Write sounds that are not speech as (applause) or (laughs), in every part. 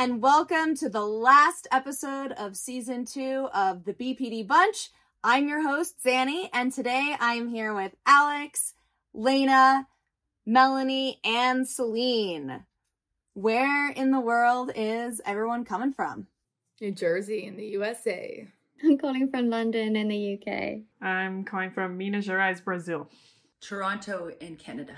and welcome to the last episode of season two of the BPD Bunch. I'm your host, Xannie, and today I am here with Alex, Lena, Melanie, and Céline. Where in the world is everyone coming from? New Jersey in the USA. I'm calling from London in the UK. I'm calling from Minas Gerais, Brazil. Toronto in Canada.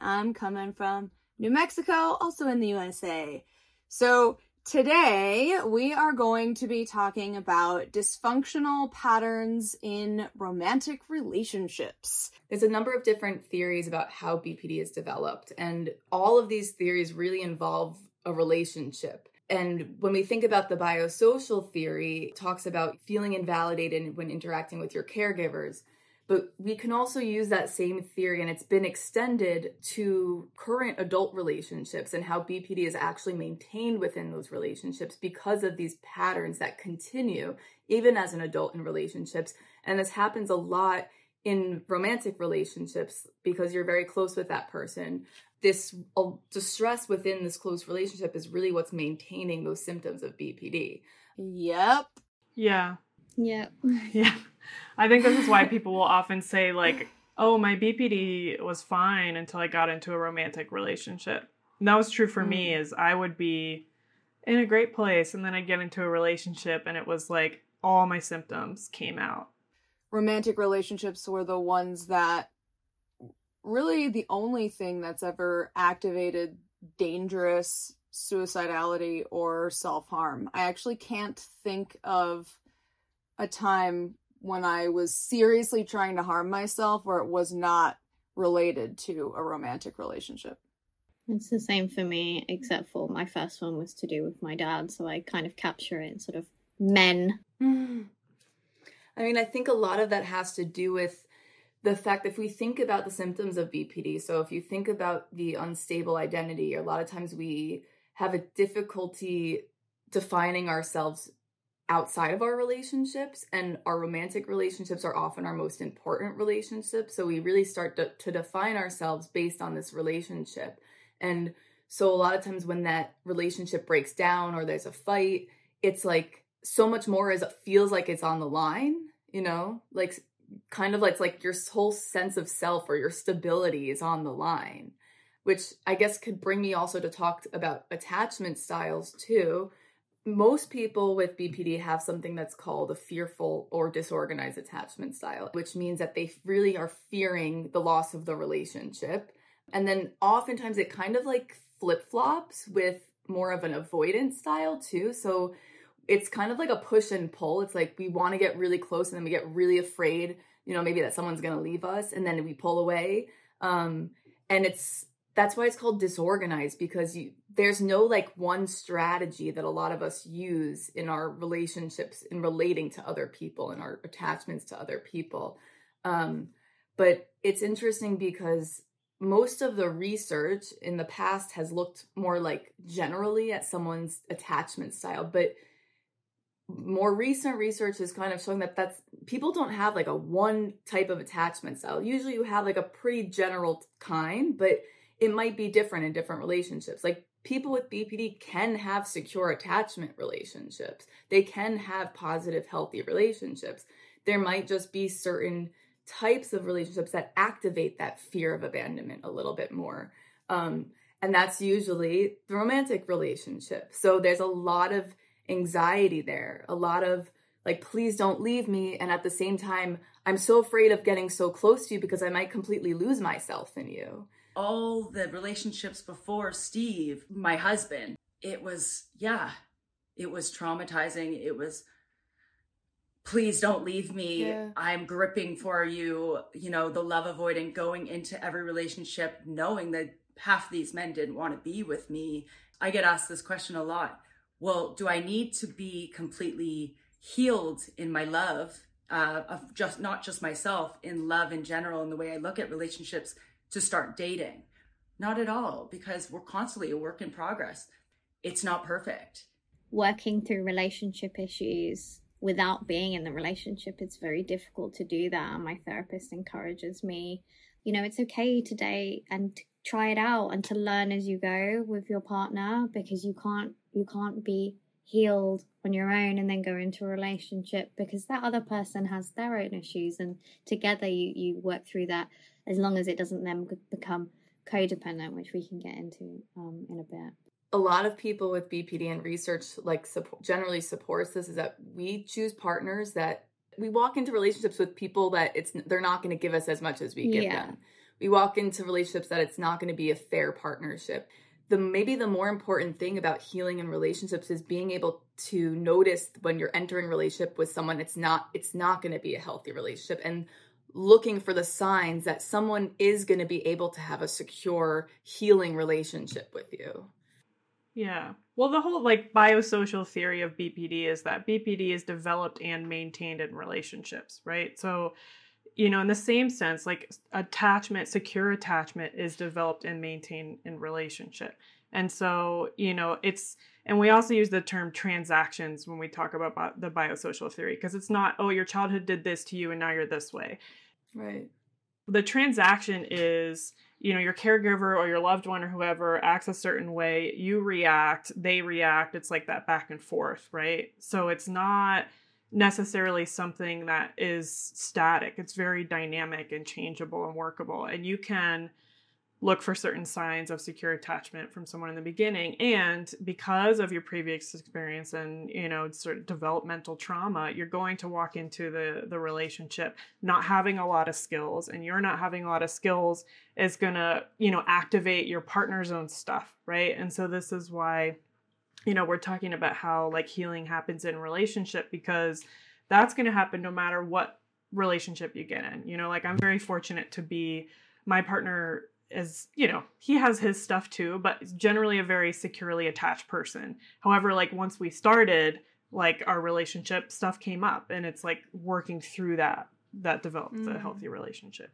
I'm coming from New Mexico, also in the USA. So, today we are going to be talking about dysfunctional patterns in romantic relationships. There's a number of different theories about how BPD is developed, and all of these theories really involve a relationship. And when we think about the biosocial theory, talks about feeling invalidated when interacting with your caregivers. But we can also use that same theory, and it's been extended to current adult relationships and how BPD is actually maintained within those relationships because of these patterns that continue even as an adult in relationships. And this happens a lot in romantic relationships because you're very close with that person. This uh, distress within this close relationship is really what's maintaining those symptoms of BPD. Yep. Yeah. Yep. (laughs) Yeah. I think this is why people will often say, like, oh, my BPD was fine until I got into a romantic relationship. And that was true for mm. me, is I would be in a great place and then I'd get into a relationship and it was like all my symptoms came out. Romantic relationships were the ones that really the only thing that's ever activated dangerous suicidality or self harm. I actually can't think of a time when I was seriously trying to harm myself where it was not related to a romantic relationship. It's the same for me, except for my first one was to do with my dad, so I kind of capture it in sort of men. (sighs) I mean, I think a lot of that has to do with the fact if we think about the symptoms of BPD, so if you think about the unstable identity, a lot of times we have a difficulty defining ourselves outside of our relationships and our romantic relationships are often our most important relationships. So we really start to, to, define ourselves based on this relationship. And so a lot of times when that relationship breaks down or there's a fight it's like so much more as it feels like it's on the line you know? Like kind of like it's like your whole sense of self or your stability is on the line which i guess could bring me also to talk about attachment styles too most people with BPD have something that's called a fearful or disorganized attachment style, which means that they really are fearing the loss of the relationship. And then oftentimes it kind of like flip flops with more of an avoidance style too. So it's kind of like a push and pull. It's like we want to get really close and then we get really afraid, you know, maybe that someone's going to leave us and then we pull away. Um, and it's that's why it's called disorganized because you there's no like one strategy that a lot of us use in our relationships in relating to other people and our attachments to other people. Um, but it's interesting because most of the research in the past has looked more like generally at someone's attachment style but more recent research is kind of showing that that's people don't have like a one type of attachment style. Usually you have like a pretty general kind but it might be different in different relationships like people with BPD can have secure attachment relationships. They can have positive, healthy relationships. There might just be certain types of relationships that activate that fear of abandonment a little bit more. Um, and that's usually the romantic relationship. So there's a lot of anxiety there, a lot of like, please don't leave me. And at the same time, I'm so afraid of getting so close to you because I might completely lose myself in you all the relationships before Steve, my husband, it was, yeah, it was traumatizing. It was, please don't leave me. Yeah. I'm gripping for you. You know, the love avoiding going into every relationship, knowing that half these men didn't want to be with me. I get asked this question a lot. Well, do I need to be completely healed in my love uh, of just not just myself, in love in general, and the way I look at relationships to start dating. Not at all, because we're constantly a work in progress. It's not perfect. Working through relationship issues without being in the relationship, it's very difficult to do that. My therapist encourages me, you know, it's okay to date and try it out and to learn as you go with your partner because you can't you can't be healed on your own and then go into a relationship because that other person has their own issues and together you you work through that as long as it doesn't then become codependent which we can get into um, in a bit. A lot of people with bpd and research like support, generally supports this is that we choose partners that we walk into relationships with people that it's they're not going to give us as much as we give yeah. them. We walk into relationships that it's not going to be a fair partnership. The maybe the more important thing about healing in relationships is being able to notice when you're entering relationship with someone it's not it's not going to be a healthy relationship. And looking for the signs that someone is going to be able to have a secure healing relationship with you. Yeah. Well the whole like biosocial theory of bpd is that bpd is developed and maintained in relationships right? So you know in the same sense like attachment secure attachment is developed and maintained in relationship and so you know it's and we also use the term transactions when we talk about the biosocial theory because it's not oh your childhood did this to you and now you're this way right the transaction is you know your caregiver or your loved one or whoever acts a certain way you react they react it's like that back and forth right so it's not necessarily something that is static. It's very dynamic and changeable and workable. And you can look for certain signs of secure attachment from someone in the beginning and because of your previous experience and you know sort of developmental trauma you're going to walk into the the relationship not having a lot of skills and you're not having a lot of skills is going to you know activate your partner's own stuff right and so this is why you know, we're talking about how like healing happens in relationship because that's going to happen no matter what relationship you get in. You know, like I'm very fortunate to be my partner is, you know, he has his stuff too, but generally a very securely attached person. However, like once we started, like our relationship stuff came up and it's like working through that that developed mm. a healthy relationship.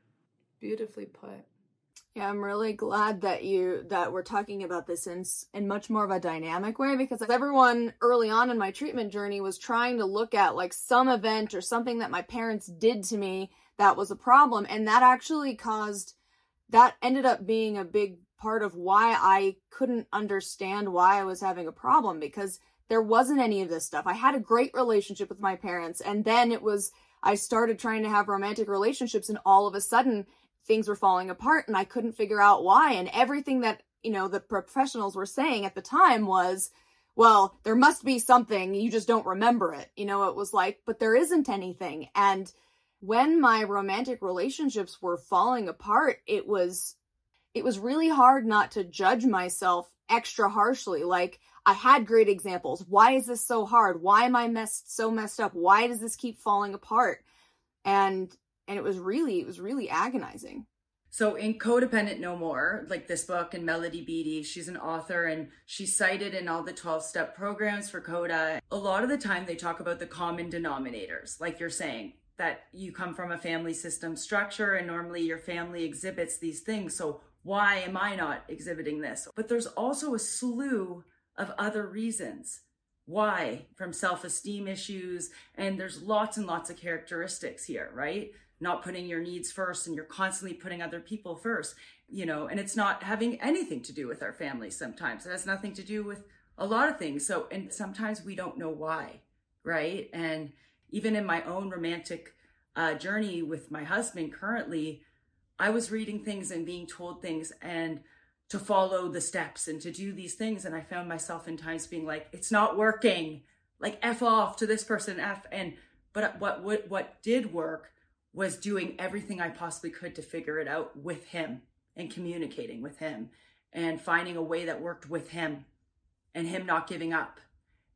Beautifully put. Yeah, I'm really glad that you that we're talking about this in in much more of a dynamic way because everyone early on in my treatment journey was trying to look at like some event or something that my parents did to me that was a problem and that actually caused that ended up being a big part of why I couldn't understand why I was having a problem because there wasn't any of this stuff. I had a great relationship with my parents and then it was I started trying to have romantic relationships and all of a sudden things were falling apart and I couldn't figure out why. And everything that, you know, the professionals were saying at the time was, well, there must be something, you just don't remember it. You know, it was like, but there isn't anything. And when my romantic relationships were falling apart, it was it was really hard not to judge myself extra harshly. Like I had great examples. Why is this so hard? Why am I messed so messed up? Why does this keep falling apart? And and it was really it was really agonizing so in codependent no more like this book and melody beattie she's an author and she's cited in all the 12 step programs for coda a lot of the time they talk about the common denominators like you're saying that you come from a family system structure and normally your family exhibits these things so why am i not exhibiting this but there's also a slew of other reasons why from self-esteem issues and there's lots and lots of characteristics here right not putting your needs first and you're constantly putting other people first, you know, and it's not having anything to do with our family sometimes. It has nothing to do with a lot of things. So, and sometimes we don't know why, right? And even in my own romantic uh, journey with my husband currently, I was reading things and being told things and to follow the steps and to do these things. And I found myself in times being like, it's not working. Like F off to this person, F. And, but what, what, what did work was doing everything I possibly could to figure it out with him and communicating with him and finding a way that worked with him and him not giving up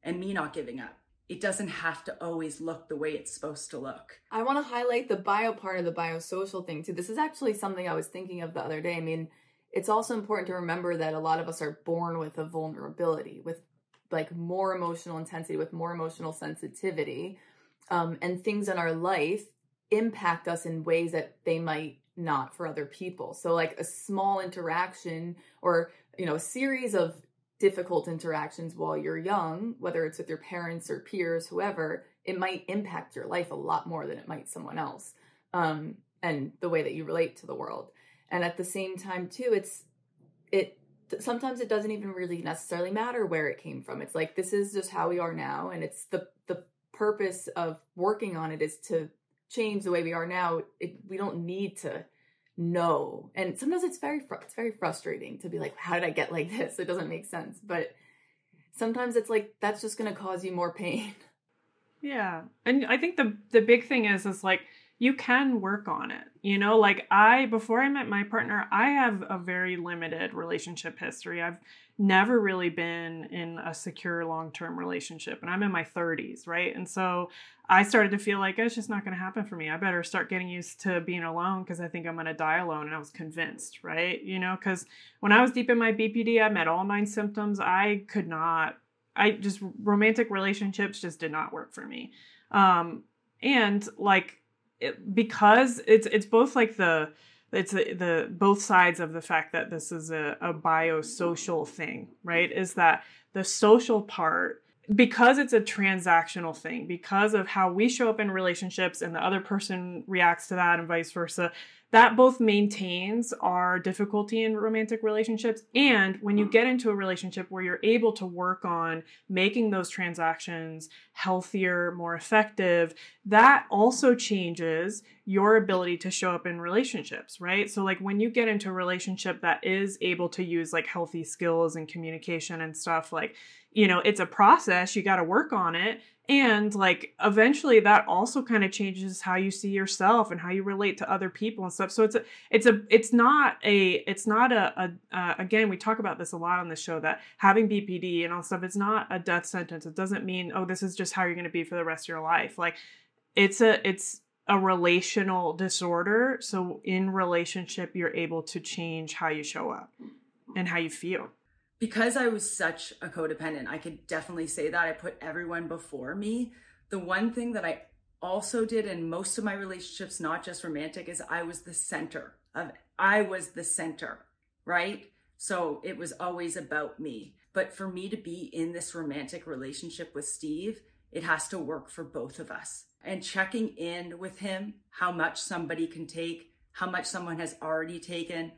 and me not giving up. It doesn't have to always look the way it's supposed to look. I want to highlight the bio part of the biosocial thing too. This is actually something I was thinking of the other day. I mean, it's also important to remember that a lot of us are born with a vulnerability, with like more emotional intensity, with more emotional sensitivity, um, and things in our life impact us in ways that they might not for other people. So like a small interaction or you know a series of difficult interactions while you're young, whether it's with your parents or peers, whoever, it might impact your life a lot more than it might someone else. Um, and the way that you relate to the world. And at the same time too, it's it sometimes it doesn't even really necessarily matter where it came from. It's like this is just how we are now, and it's the the purpose of working on it is to change the way we are now. It, we don't need to know, and sometimes it's very it's very frustrating to be like, how did I get like this? It doesn't make sense, but sometimes it's like that's just going to cause you more pain. Yeah, and I think the the big thing is is like you can work on it. You know, like I, before I met my partner, I have a very limited relationship history. I've never really been in a secure long term relationship, and I'm in my 30s, right? And so I started to feel like it's just not going to happen for me. I better start getting used to being alone because I think I'm going to die alone. And I was convinced, right? You know, because when I was deep in my BPD, I met all nine symptoms. I could not, I just, romantic relationships just did not work for me. Um, and like, it, because it's it's both like the it's the, the both sides of the fact that this is a, a biosocial thing, right? Is that the social part because it's a transactional thing, because of how we show up in relationships and the other person reacts to that and vice versa, that both maintains our difficulty in romantic relationships. And when you get into a relationship where you're able to work on making those transactions healthier, more effective, that also changes your ability to show up in relationships, right? So, like when you get into a relationship that is able to use like healthy skills and communication and stuff, like, you know, it's a process, you got to work on it and like eventually that also kind of changes how you see yourself and how you relate to other people and stuff. So it's a it's a it's not a it's not a, a uh, again we talk about this a lot on the show that having bpd and all stuff it's not a death sentence. It doesn't mean oh this is just how you're going to be for the rest of your life. Like it's a it's a relational disorder. So in relationship you're able to change how you show up and how you feel because I was such a codependent, I could definitely say that I put everyone before me. The one thing that I also did in most of my relationships, not just romantic, is I was the center of I was the center, right? So it was always about me. But for me to be in this romantic relationship with Steve, it has to work for both of us. And checking in with him, how much somebody can take, how much someone has already taken.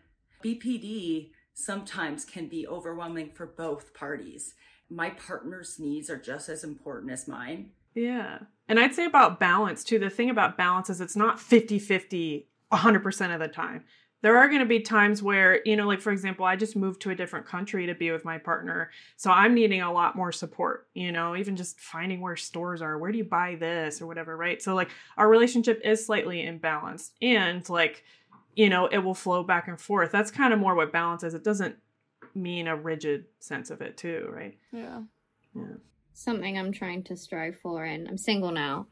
BPD sometimes can be overwhelming for both parties. My partner's needs are just as important as mine. Yeah. And I'd say about balance too. The thing about balance is it's not 50 50 100% of the time. There are going to be times where, you know, like for example, I just moved to a different country to be with my partner. So I'm needing a lot more support, you know, even just finding where stores are. Where do you buy this or whatever, right? So like our relationship is slightly imbalanced. And like, you know, it will flow back and forth. That's kind of more what balance is. It doesn't mean a rigid sense of it, too, right? Yeah. Yeah. Something I'm trying to strive for, and I'm single now,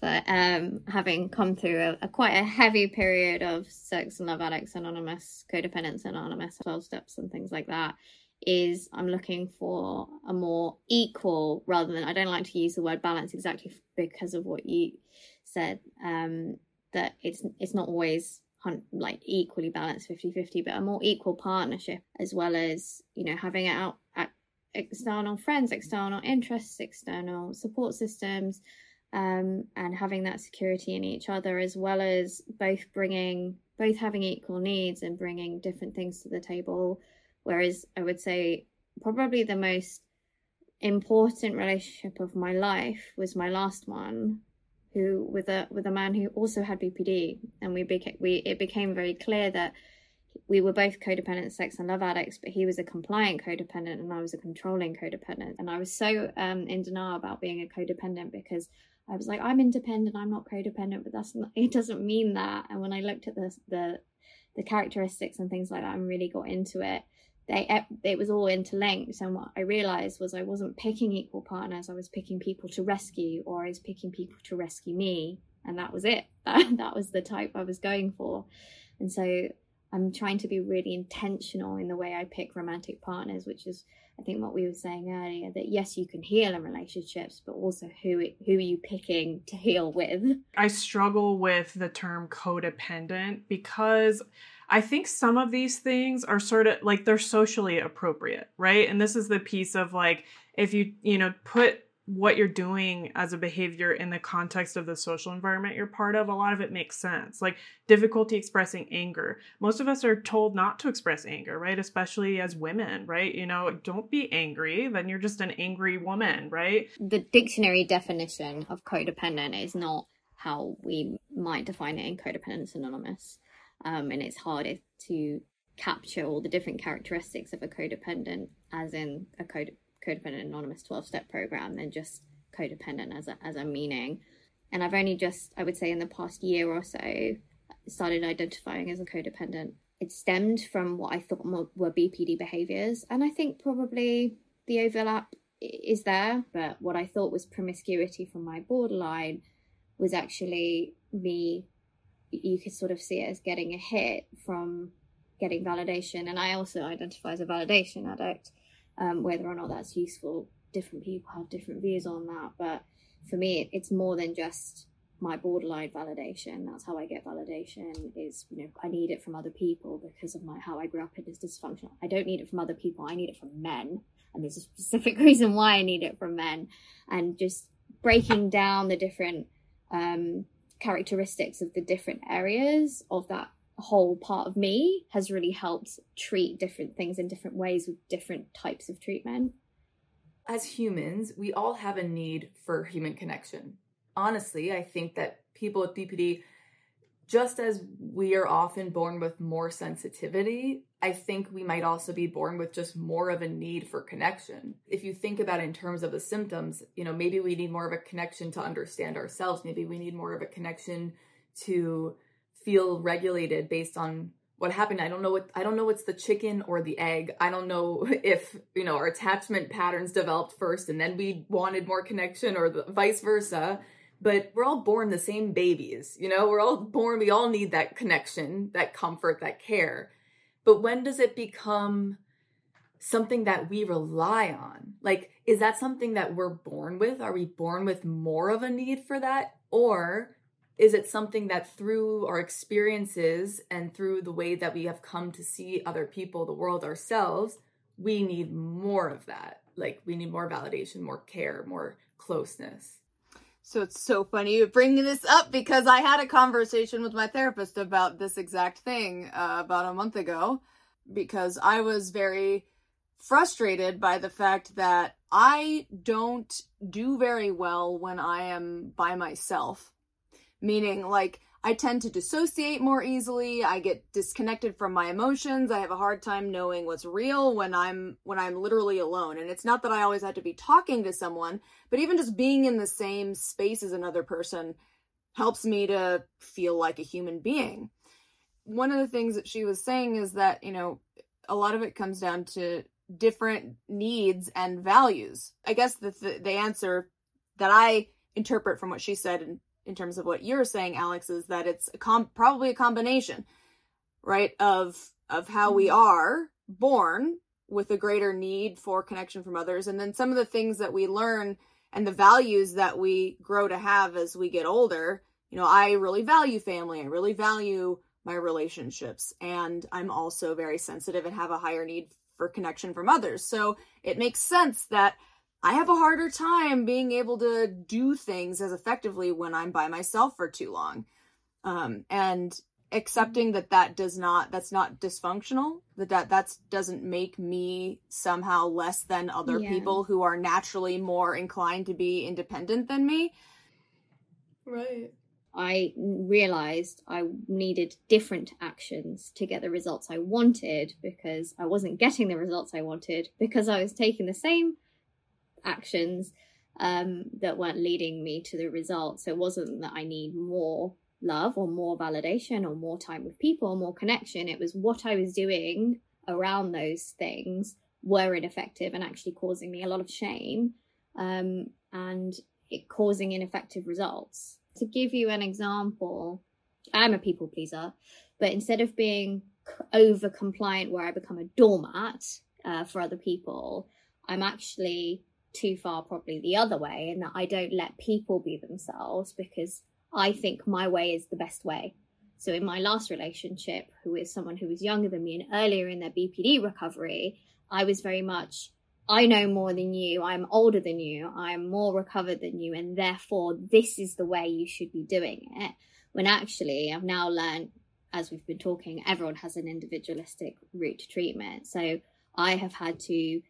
but um, having come through a, a quite a heavy period of sex and love addicts anonymous, codependence anonymous, 12 steps, and things like that, is I'm looking for a more equal rather than I don't like to use the word balance exactly because of what you said. Um, that it's it's not always like equally balanced 50-50 but a more equal partnership as well as you know having it out at external friends external interests external support systems um, and having that security in each other as well as both bringing both having equal needs and bringing different things to the table. Whereas i would say probably the most important relationship of my life was my last one who with a with a man who also had BPD, and we became we it became very clear that we were both codependent sex and love addicts, but he was a compliant codependent and I was a controlling codependent. And I was so um, in denial about being a codependent because I was like, I'm independent, I'm not codependent, but that's not, (laughs) it doesn't mean that. And when I looked at the the the characteristics and things like that, and really got into it, they it was all interlinked and what i realized was i wasn't picking equal partners i was picking people to rescue or i was picking people to rescue me and that was it. (laughs) That, that was the type i was going for. And so i'm trying to be really intentional in the way i pick romantic partners which is i think what we were saying earlier that yes you can heal in relationships but also who who are you picking to heal with? I struggle with the term codependent because I think some of these things are sort of like they're socially appropriate, right? And this is the piece of like if you, you know, put what you're doing as a behavior in the context of the social environment you're part of, a lot of it makes sense. Like difficulty expressing anger. Most of us are told not to express anger, right? Especially as women, right? You know, don't be angry, then you're just an angry woman, right? The dictionary definition of codependent is not how we might define it in Codependence Anonymous. Um, and it's harder to capture all the different characteristics of a codependent as in a code codependent anonymous 12 step program than just codependent as a, as a meaning. And i've only just i would say in the past year or so started identifying as a codependent. It stemmed from what i thought were bpd behaviors and i think probably the overlap is there but what i thought was promiscuity from my borderline was actually me you could sort of see it as getting a hit from getting validation. And I also identify as a validation addict. Um, whether or not that's useful, different people have different views on that. But for me, it's more than just my borderline validation. That's how I get validation. Is you know I need it from other people because of my how I grew up in this dysfunctional. I don't need it from other people. I need it from men, and there's a specific (laughs) reason why I need it from men. And just breaking down the different um, characteristics of the different areas of that whole part of me has really helped treat different things in different ways with different types of treatment. As humans, we all have a need for human connection. Honestly, I think that people with BPD, just as we are often born with more sensitivity, I think we might also be born with just more of a need for connection. If you think about it in terms of the symptoms, you know, maybe we need more of a connection to understand ourselves. Maybe we need more of a connection to feel regulated based on what happened. I don't know what I don't know what's the chicken or the egg. I don't know (laughs) if, you know, our attachment patterns developed first and then we wanted more connection or the, vice versa. But we're all born the same babies, you know? We're all born we all need that connection, that comfort, that care. But when does it become something that we rely on? Like is that something that we're born with? Are we born with more of a need for that or is it something that through our experiences and through the way that we have come to see other people, the world, ourselves, we need more of that? Like we need more validation, more care, more closeness. So it's so funny you bring this up because I had a conversation with my therapist about this exact thing uh, about a month ago because I was very frustrated by the fact that I don't do very well when I am by myself. Meaning like I tend to dissociate more easily. I get disconnected from my emotions. I have a hard time knowing what's real when I'm when I'm literally alone. And it's not that I always have to be talking to someone, but even just being in the same space as another person helps me to feel like a human being. One of the things that she was saying is that, you know, a lot of it comes down to different needs and values. I guess the the answer that I interpret from what she said and in terms of what you're saying, Alex, is that it's a com- probably a combination, right, of of how we mm-hmm. are born with a greater need for connection from others, and then some of the things that we learn and the values that we grow to have as we get older. You know, I really value family. I really value my relationships, and I'm also very sensitive and have a higher need for connection from others. So it makes sense that I have a harder time being able to do things as effectively when I'm by myself for too long. Um, and accepting that that does not that's not dysfunctional that that that doesn't make me somehow less than other yeah. people who are naturally more inclined to be independent than me right i realized i needed different actions to get the results i wanted because i wasn't getting the results i wanted because i was taking the same actions um, that weren't leading me to the result. So it wasn't that I need more love or more validation or more time with people or more connection. It was what I was doing around those things were ineffective and actually causing me a lot of shame um, and it causing ineffective results. To give you an example, I'm a people pleaser, but instead of being over compliant where I become a doormat uh, for other people, I'm actually too far probably the other way and that I don't let people be themselves because I think my way is the best way. So in my last relationship, who is someone who was younger than me and earlier in their BPD recovery, I was very much I know more than you, I'm older than you, I'm more recovered than you, and therefore this is the way you should be doing it. When actually, I've now learned, as we've been talking, everyone has an individualistic route to treatment. So I have had to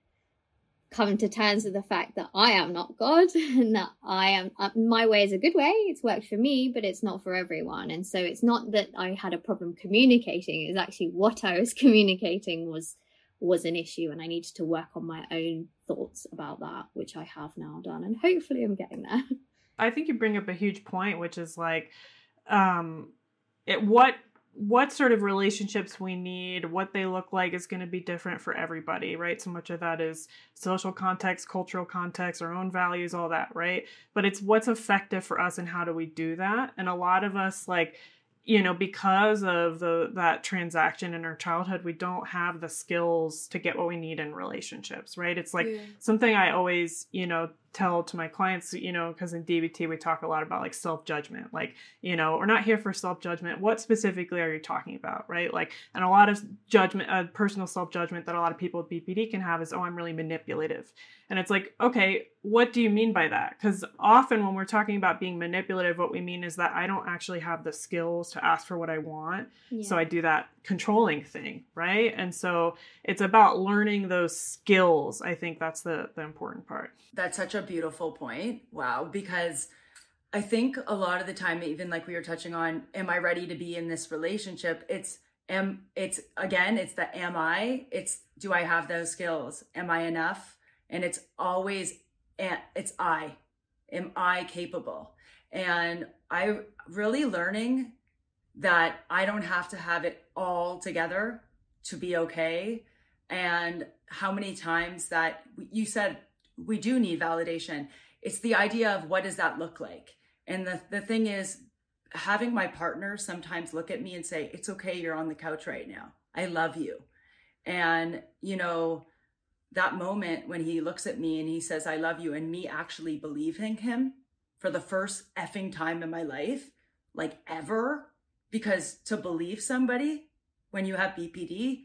come to terms with the fact that I am not God (laughs) and that I am uh, my way is a good way. It's worked for me, but it's not for everyone. And so it's not that I had a problem communicating. It's actually what I was (laughs) communicating was was an issue and I needed to work on my own thoughts about that, which I have now done. And hopefully I'm getting there. (laughs) I think you bring up a huge point, which is like, um, it, what what sort of relationships we need, what they look like is going to be different for everybody, right? So much of that is social context, cultural context, our own values, all that, right? But it's what's effective for us and how do we do that? And a lot of us like you know because of the that transaction in our childhood we don't have the skills to get what we need in relationships right it's like yeah. something i always you know tell to my clients, you know, because in DBT we talk a lot about like self judgment. Like, you know, we're not here for self judgment. What specifically are you talking about, right? Like, and a lot of judgment, uh, personal self judgment that a lot of people with BPD can have is, oh, I'm really manipulative. And it's like, okay, what do you mean by that? Because often when we're talking about being manipulative, what we mean is that I don't actually have the skills to ask for what I want. Yeah. So I do that controlling thing, right? And so it's about learning those skills. I think that's the, the important part. That's such a beautiful point. Wow. Because I think a lot of the time, even like we were touching on, am I ready to be in this relationship? It's am it's again, it's the am I? It's do I have those skills? Am I enough? And it's always it's I. Am I capable? And I really learning that I don't have to have it all together to be okay. And how many times that you said we do need validation. It's the idea of what does that look like? And the, the thing is, having my partner sometimes look at me and say, It's okay, you're on the couch right now. I love you. And, you know, that moment when he looks at me and he says, I love you, and me actually believing him for the first effing time in my life, like ever, because to believe somebody when you have BPD,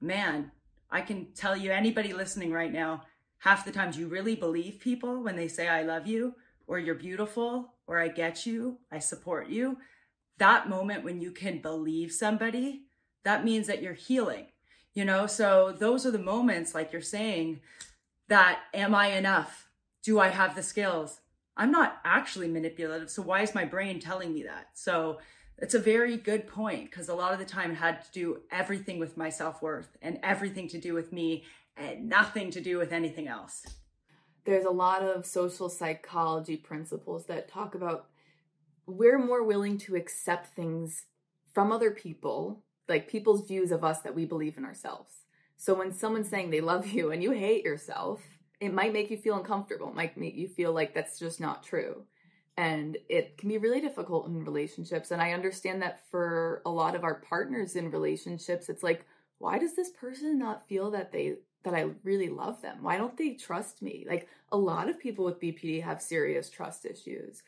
man, I can tell you, anybody listening right now, half the times you really believe people when they say, I love you, or you're beautiful, or I get you, I support you. That moment when you can believe somebody, that means that you're healing, you know? So those are the moments, like you're saying, that am I enough? Do I have the skills? I'm not actually manipulative. So why is my brain telling me that? So it's a very good point because a lot of the time it had to do everything with my self worth and everything to do with me nothing to do with anything else. There's a lot of social psychology principles that talk about we're more willing to accept things from other people, like people's views of us that we believe in ourselves. So when someone's saying they love you and you hate yourself, it might make you feel uncomfortable. It might make you feel like that's just not true. And it can be really difficult in relationships. And I understand that for a lot of our partners in relationships, it's like, why does this person not feel that they that I really love them? Why don't they trust me? Like a lot of people with BPD have serious trust issues.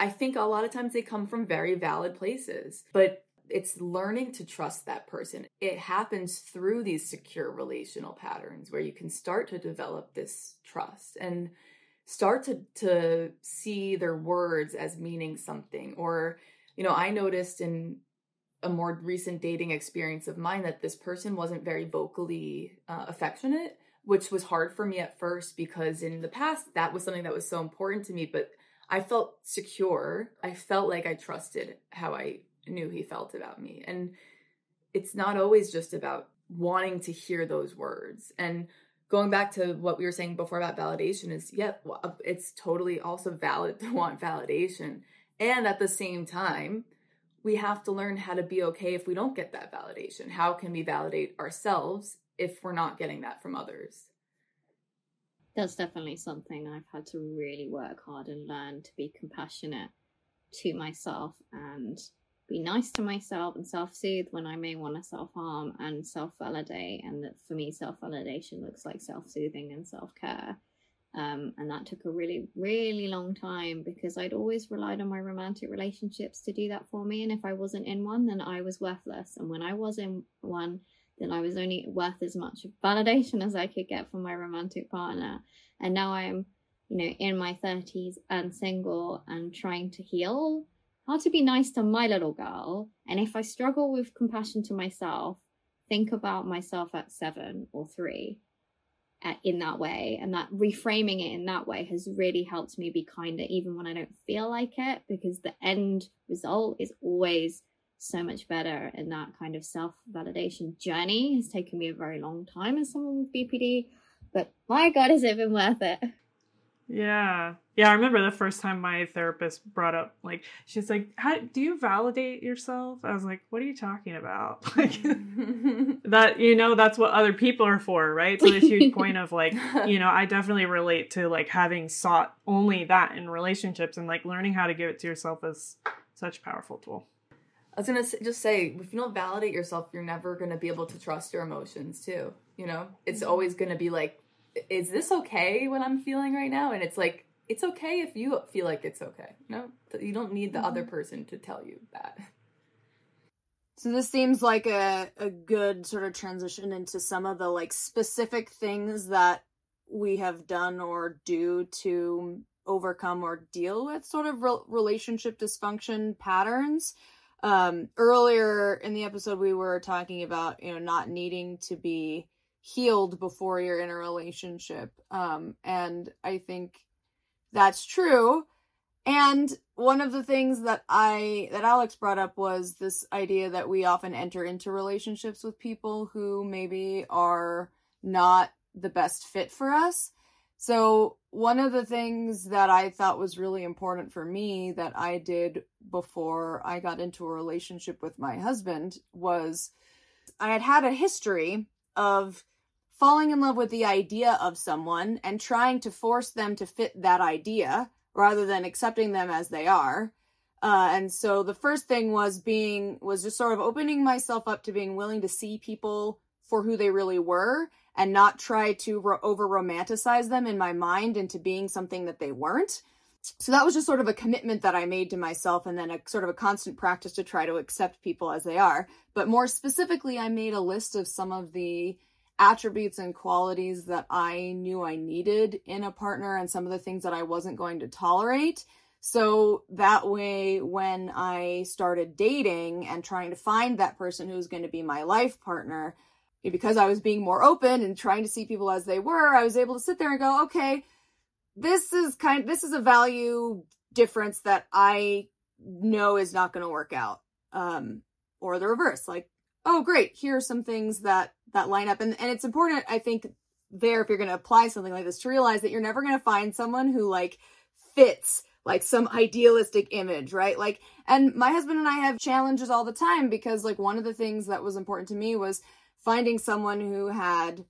I think a lot of times they come from very valid places, but it's learning to trust that person. It happens through these secure relational patterns where you can start to develop this trust and start to to see their words as meaning something or you know, I noticed in a more recent dating experience of mine that this person wasn't very vocally uh, affectionate, which was hard for me at first because in the past that was something that was so important to me. But I felt secure. I felt like I trusted how I knew he felt about me. And it's not always just about wanting to hear those words. And going back to what we were saying before about validation is, yeah, it's totally also valid (laughs) to want validation. And at the same time, we have to learn how to be okay if we don't get that validation. How can we validate ourselves if we're not getting that from others? That's definitely something I've had to really work hard and learn to be compassionate to myself and be nice to myself and self soothe when I may want to self harm and self validate. And that for me, self validation looks like self soothing and self care. Um, and that took a really, really long time because I'd always relied on my romantic relationships to do that for me. And if I wasn't in one, then I was worthless. And when I was in one, then I was only worth as much (laughs) validation as I could get from my romantic partner. And now I'm, you know, in my 30s and single and trying to heal how to be nice to my little girl. And if I struggle with compassion to myself, think about myself at seven or three in that way. And that reframing it in that way has really helped me be kinder even when i don't feel like it because the end result is always so much better. And that kind of self validation journey has taken me a very long time as someone with bpd but my god has it been worth it yeah. Yeah, I remember the first time my therapist brought up like she's like, "How do you validate yourself?" I was like, "What are you talking about?" (laughs) Like (laughs) that you know, that's what other people are for, right? So this huge point of like, (laughs) you know, I definitely relate to like having sought only that in relationships and like learning how to give it to yourself is such a powerful tool. I was gonna just say, if you don't validate yourself, you're never gonna be able to trust your emotions too. You know, it's mm-hmm. always gonna be like is this okay what I'm feeling right now? And it's like, it's okay if you feel like it's okay. No, you don't need the mm-hmm. other person to tell you that. So this seems like a, a good sort of transition into some of the like specific things that we have done or do to overcome or deal with sort of re- relationship dysfunction patterns. Um, earlier in the episode, we were talking about you know not needing to be healed before you're in a relationship. Um, and I think that's true. And one of the things that I that Alex brought up was this idea that we often enter into relationships with people who maybe are not the best fit for us. So, one of the things that I thought was really important for me that I did before I got into a relationship with my husband was I had had a history of falling in love with the idea of someone and trying to force them to fit that idea rather than accepting them as they are. Uh, and so the first thing was being was just sort of opening myself up to being willing to see people for who they really were and not try to ro- over romanticize them in my mind into being something that they weren't. So that was just sort of a commitment that I made to myself and then a sort of a constant practice to try to accept people as they are. But more specifically, I made a list of some of the attributes and qualities that I knew I needed in a partner and some of the things that I wasn't going to tolerate. So that way, when I started dating and trying to find that person who was going to be my life partner, because I was being more open and trying to see people as they were, I was able to sit there and go, okay, this is kind this is a value difference that I know is not going to work out. Um, or the reverse, like oh great here are some things that that line up and and it's important i think there if you're going to apply something like this to realize that you're never going to find someone who like fits like some idealistic image right like and my husband and i have challenges all the time because like one of the things that was important to me was finding someone who had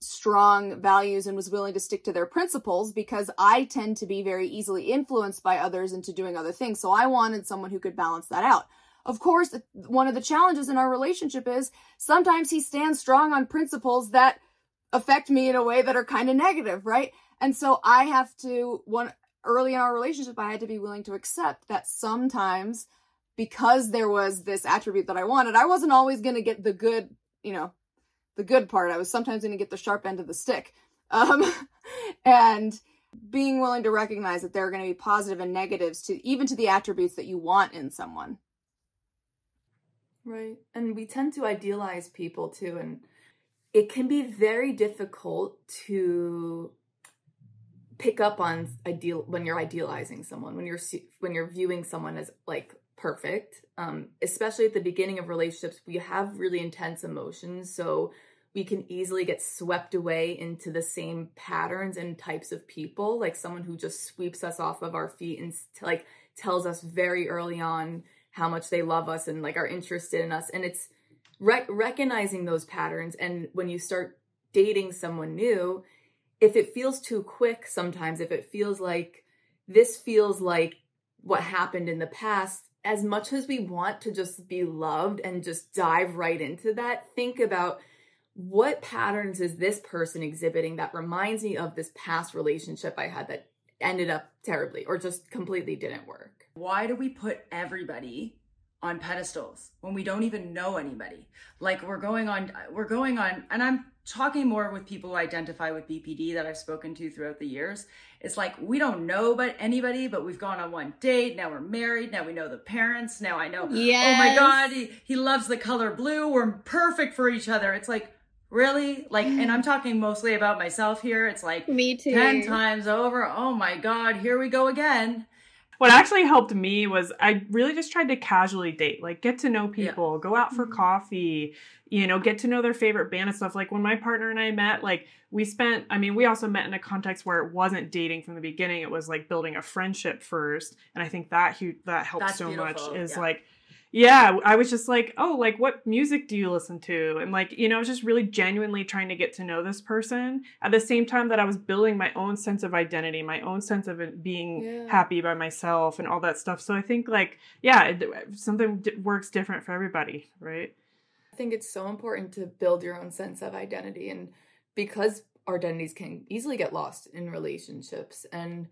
strong values and was willing to stick to their principles because I tend to be very easily influenced by others into doing other things. So I wanted someone who could balance that out. Of course, one of the challenges in our relationship is sometimes he stands strong on principles that affect me in a way that are kind of negative, right? And so I have to one early in our relationship I had to be willing to accept that sometimes because there was this attribute that I wanted, I wasn't always going to get the good, you know, the good part. I was sometimes going to get the sharp end of the stick. Um, (laughs) and being willing to recognize that there are going to be positive and negatives to even to the attributes that you want in someone. Right. And we tend to idealize people too. And it can be very difficult to pick up on ideal when you're idealizing someone when you're when you're viewing someone as like perfect um especially at the beginning of relationships we have really intense emotions so we can easily get swept away into the same patterns and types of people like someone who just sweeps us off of our feet and like tells us very early on how much they love us and like are interested in us and it's rec- recognizing those patterns and when you start dating someone new if it feels too quick sometimes if it feels like this feels like what happened in the past as much as we want to just be loved and just dive right into that think about what patterns is this person exhibiting that reminds me of this past relationship I had that ended up terribly or just completely didn't work? Why do we put everybody on pedestals when we don't even know anybody. Like we're going on, we're going on, and I'm talking more with people who identify with BPD that I've spoken to throughout the years. It's like we don't know about anybody, but we've gone on one date. Now we're married. Now we know the parents. Now I know, yes. oh my God, he, he loves the color blue. We're perfect for each other. It's like, really? Like, and I'm talking mostly about myself here. It's like, me too. 10 times over. Oh my God, here we go again what actually helped me was I really just tried to casually date, like get to know people, yeah. go out for mm-hmm. coffee, you know, get to know their favorite band and stuff. Like when my partner and I met, like we spent, I mean, we also met in a context where it wasn't dating from the beginning. It was like building a friendship first. And I think that that helped That's so beautiful. much is yeah. like yeah, I was just like, oh, like what music do you listen to? And like, you know, I was just really genuinely trying to get to know this person at the same time that I was building my own sense of identity, my own sense of being yeah. happy by myself and all that stuff. So I think like, yeah, it, uh, something d- works different for everybody, right? I think it's so important to build your own sense of identity and because our identities can easily get lost in relationships and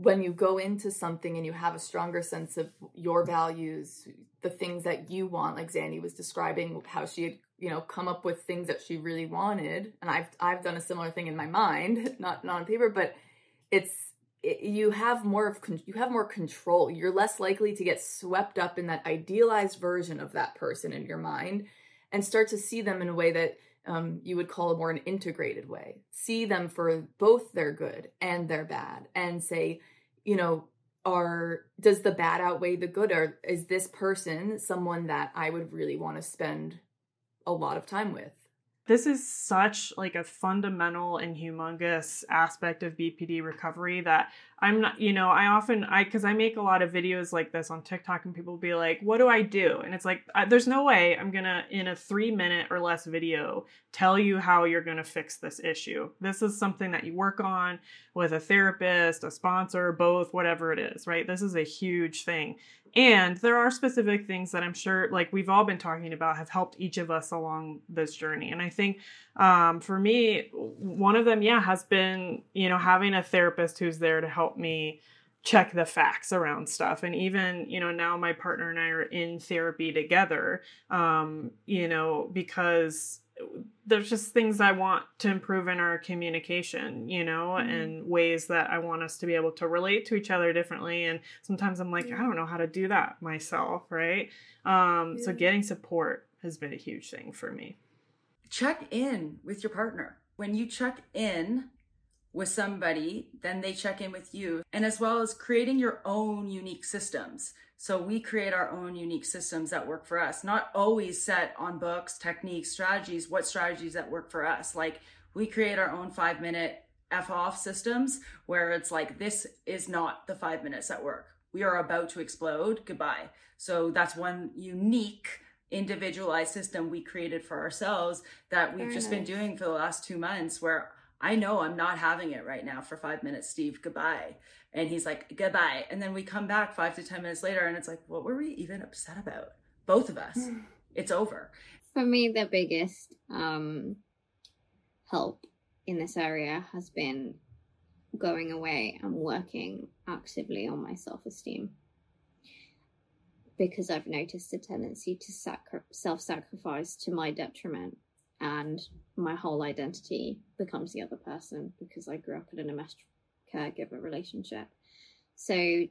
when you go into something and you have a stronger sense of your values, the things that you want, like Xannie was describing how she had, you know, come up with things that she really wanted, and I've I've done a similar thing in my mind, (laughs) not not on paper, but it's it, you have more of you have more control. You're less likely to get swept up in that idealized version of that person in your mind, and start to see them in a way that um, you would call a more an integrated way. See them for both their good and their bad, and say, you know, are does the bad outweigh the good, or is this person someone that I would really want to spend a lot of time with? This is such like a fundamental and humongous aspect of BPD recovery that I'm not, you know, I often I cuz I make a lot of videos like this on TikTok and people be like, "What do I do?" And it's like I, there's no way I'm going to in a 3 minute or less video tell you how you're going to fix this issue. This is something that you work on with a therapist, a sponsor, both, whatever it is, right? This is a huge thing. And there are specific things that I'm sure, like we've all been talking about, have helped each of us along this journey. And I think um, for me, one of them, yeah, has been, you know, having a therapist who's there to help me check the facts around stuff and even you know now my partner and i are in therapy together um you know because there's just things I want to improve in our communication, you know, mm-hmm. and ways that I want us to be able to relate to each other differently. And sometimes I'm like, yeah. I don't know how to do that myself, right? Um, yeah. So getting support has been a huge thing for me. Check in with your partner. When you check in with somebody, then they check in with you, and as well as creating your own unique systems. So we create our own unique systems that work for us, not always set on books, techniques, strategies, what strategies that work for us. Like we create our own five minute F off systems where it's like, this is not the five minutes at work. We are about to explode. Goodbye. So that's one unique individualized system we created for ourselves that we've Very just nice. been doing for the last two months where I know I'm not having it right now for five minutes, Steve. Goodbye. And he's like, goodbye. And then we come back five to 10 minutes later and it's like, what were we even upset about? Both of us. (sighs) it's over. For me, the biggest um, help in this area has been going away and working actively on my self esteem. Because I've noticed a tendency to sacri- self sacrifice to my detriment and my whole identity becomes the other person because I grew up in an enmeshed caregiver relationship. So,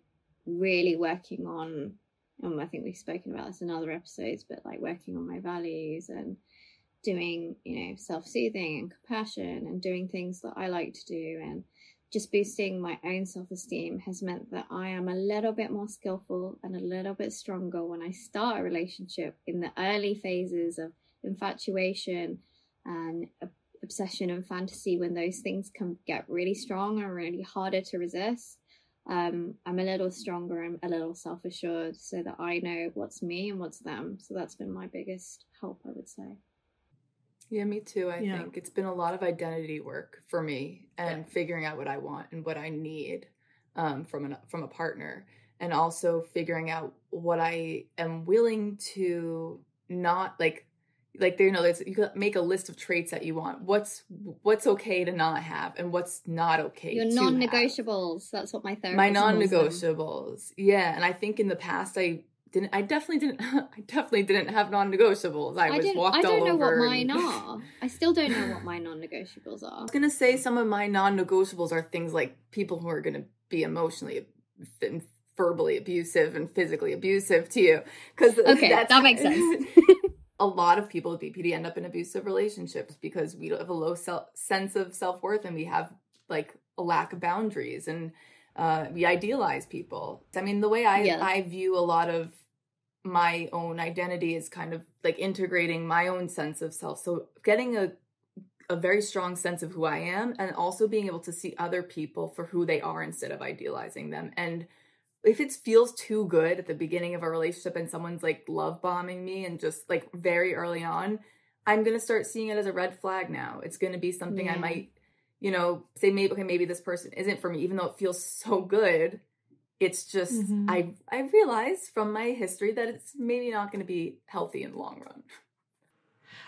really working on, and I think we've spoken about this in other episodes, but like working on my values and doing, you know, self soothing and compassion and doing things that I like to do and just boosting my own self esteem has meant that I am a little bit more skillful and a little bit stronger when I start a relationship in the early phases of infatuation and obsession and fantasy when those things can get really strong and really harder to resist. Um, i'm a little stronger and a little self-assured so that i know what's me and what's them. So that's been my biggest help i would say. Yeah me too i yeah. think. It's been a lot of identity work for me and yeah. figuring out what i want and what i need um, from an from a partner. And also figuring out what i am willing to not like like you know there's you can make a list of traits that you want what's what's okay to not have and what's not okay your non-negotiables have. that's what my therapist my non-negotiables yeah and i think in the past i didn't. I definitely didn't. (laughs) I definitely didn't have non-negotiables. I, I was walked I don't all know over. what mine and- are. (laughs) I still don't know what my non-negotiables are I was gonna say some of my non-negotiables are things like people who are gonna be emotionally verbally abusive and physically abusive to you. Because Okay, that makes sense. (laughs) a lot of people with BPD end up in abusive relationships because we have a low self- sense of self worth and we have like a lack of boundaries and uh, we idealize people. I mean, the way I Yeah. I view a lot of my own identity is kind of like integrating my own sense of self. So getting a a very strong sense of who I am and also being able to see other people for who they are instead of idealizing them. And if it feels too good at the beginning of a relationship and someone's like love bombing me and just like very early on, I'm gonna start seeing it as a red flag now. It's gonna be something I might, you know, say maybe okay, maybe this person isn't for me, even though it feels so good. It's just Mhm. I I realize from my history that it's maybe not gonna be healthy in the long run.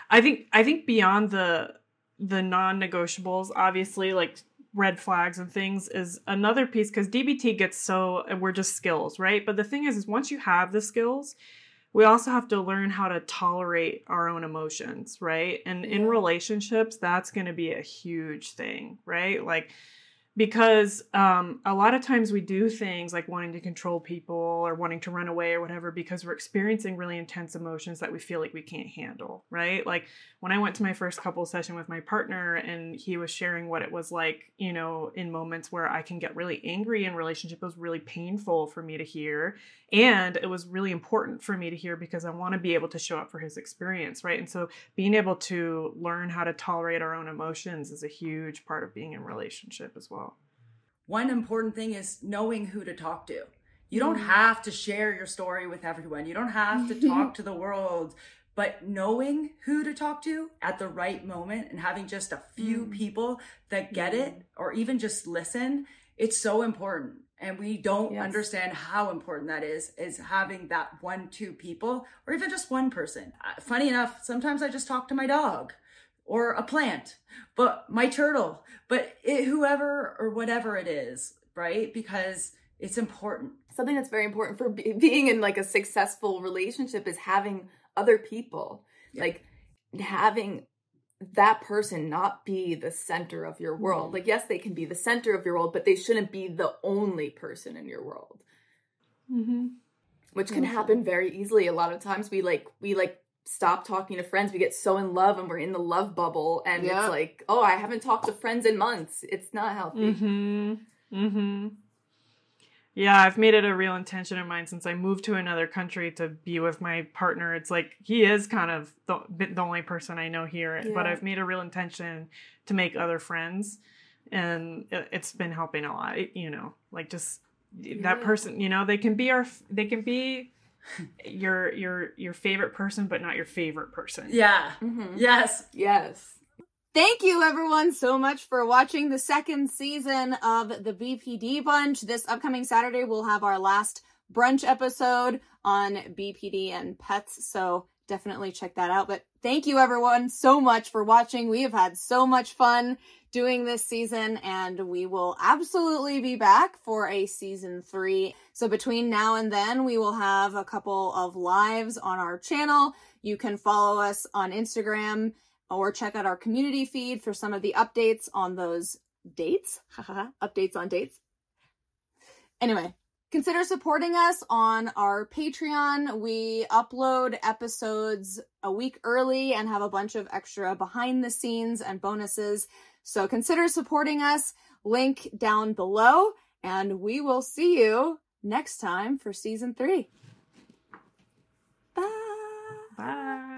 I think I think beyond the the non-negotiables, obviously like red flags and things is another piece because DBT gets so we're just skills, right? But the thing is, is once you have the skills, we also have to learn how to tolerate our own emotions, right? And in relationships, that's going to be a huge thing, right? Like because um, a lot of times we do things like wanting to control people or wanting to run away or whatever because we're experiencing really intense emotions that we feel like we can't handle, right? Like when I went to my first couple session with my partner and he was sharing what it was like, you know, in moments where I can get really angry in relationship, was really painful for me to hear. And it was really important for me to hear because I want to be able to show up for his experience, right? And so being able to learn how to tolerate our own emotions is a huge part of being in relationship as well. One important thing is knowing who to talk to. You don't Mm. have to share your story with everyone. You don't have to talk (laughs) to the world, but knowing who to talk to at the right moment and having just a few Mm. people that get it or even just listen, it's so important. And we don't Yes. understand how important that is, is having that one, two people, or even just one person. Uh, Funny enough, sometimes I just talk to my dog or a plant, but my turtle, but it, whoever or whatever it is, right? Because it's important. something that's very important for be- being in like a successful relationship is having other people Yeah. like having that person not be the center of your world like yes they can be the center of your world but they shouldn't be the only person in your world Mm-hmm. which can happen very easily a lot of times we like we like stop talking to friends we get so in love and we're in the love bubble and Yeah. it's like oh i haven't talked to friends in months it's not healthy Mm-hmm. Mm-hmm. Yeah, I've made it a real intention of mine since I moved to another country to be with my partner. It's like he is kind of the, the only person I know here, but I've made a real intention to make other friends, and it, it's been helping a lot. You know, like just that Yeah. person. You know, they can be our, they can be your your your favorite person, but not your favorite person. Yeah. Mhm. Yes. yes Thank you, everyone, so much for watching the second season of the BPD Bunch. This upcoming Saturday, we'll have our last brunch episode on BPD and pets, so definitely check that out. But thank you, everyone, so much for watching. We have had so much fun doing this season, and we will absolutely be back for a season three. So between now and then, we will have a couple of lives on our channel. You can follow us on Instagram or check out our community feed for some of the updates on those dates. (laughs) updates on dates. Anyway, consider supporting us on our Patreon. We upload episodes a week early and have a bunch of extra behind the scenes and bonuses. So consider supporting us. Link down below, and we will see you next time for season three. Bye. Bye.